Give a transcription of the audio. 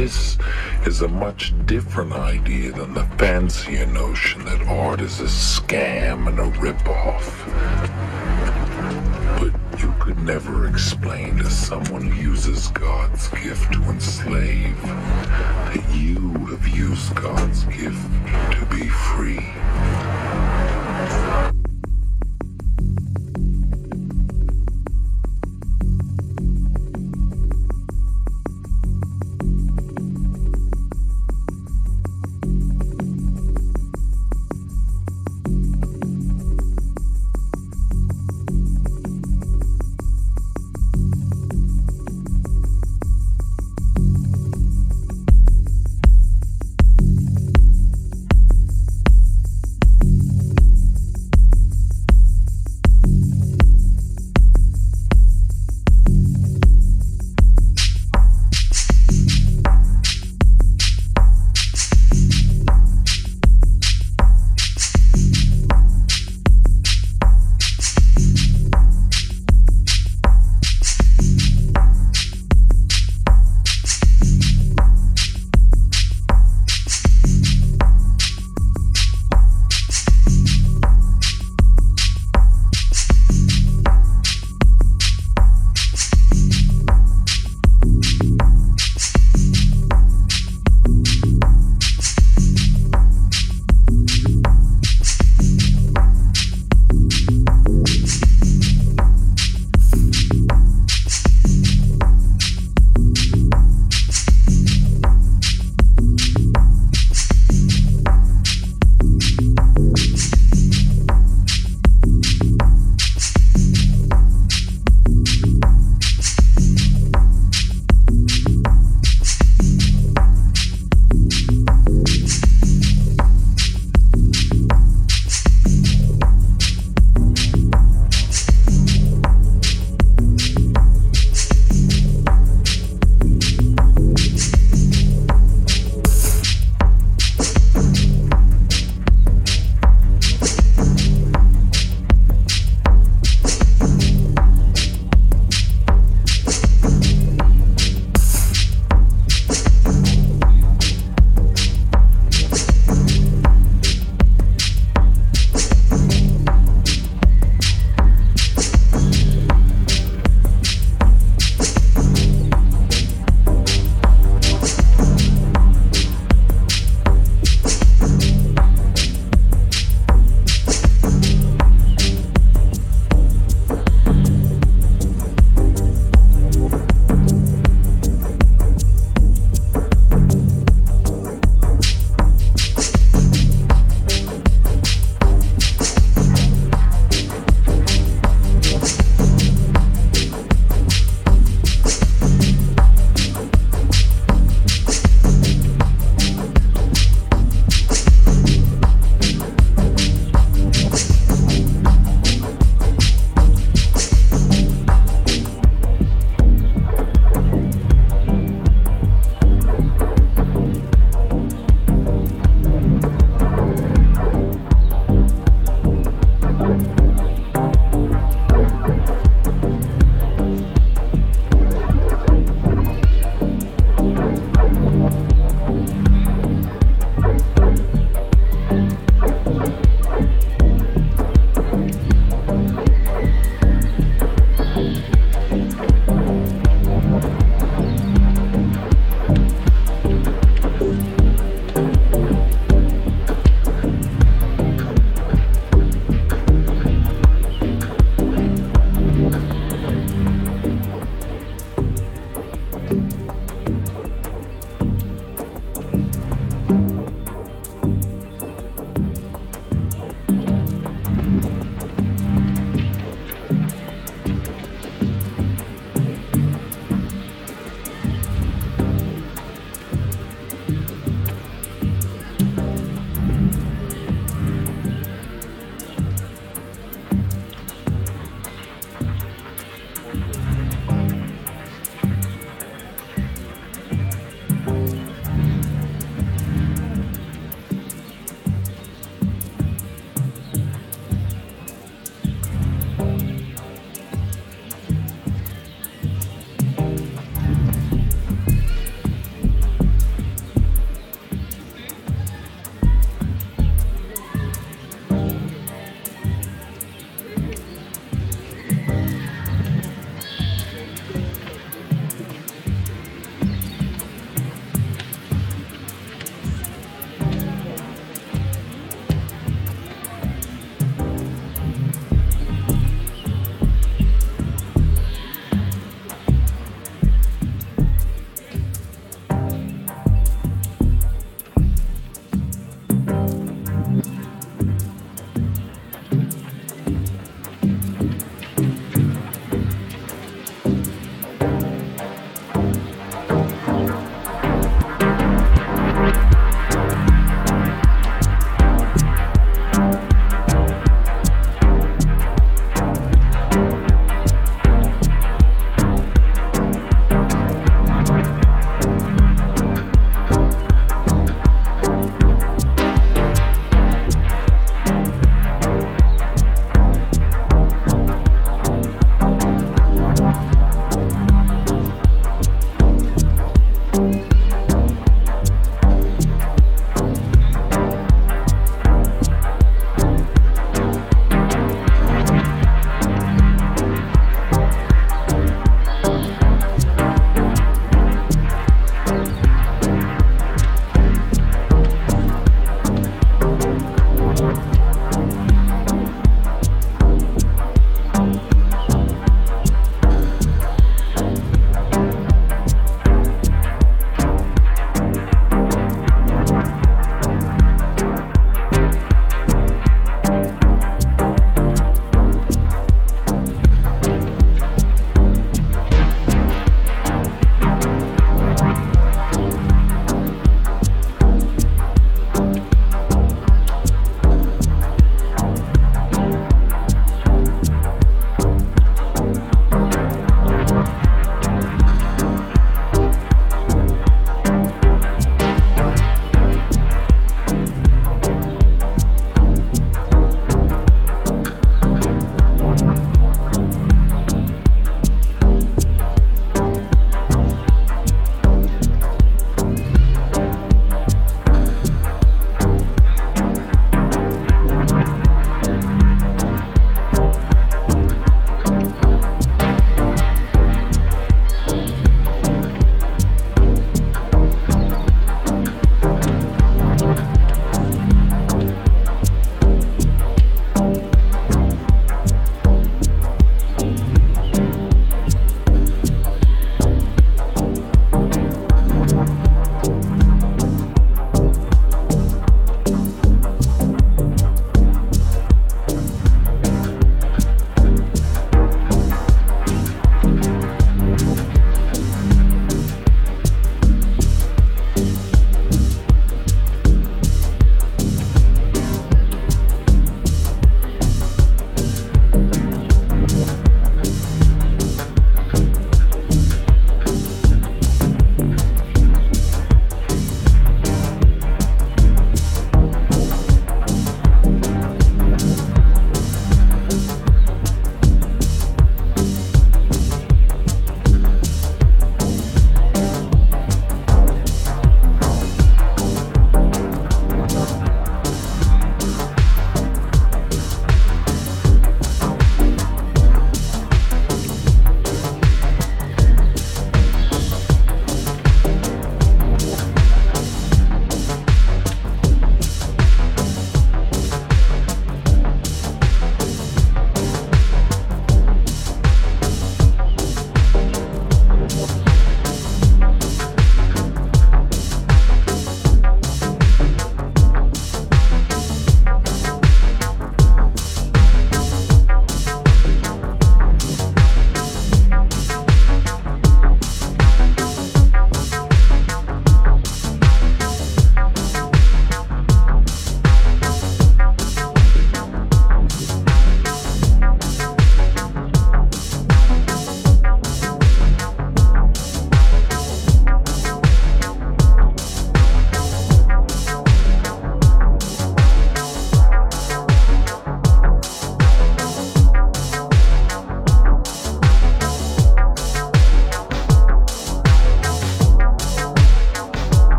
this is a much different idea than the fancier notion that art is a scam and a ripoff. But you could never explain to someone who uses God's gift to enslave that you have used God's gift to be free.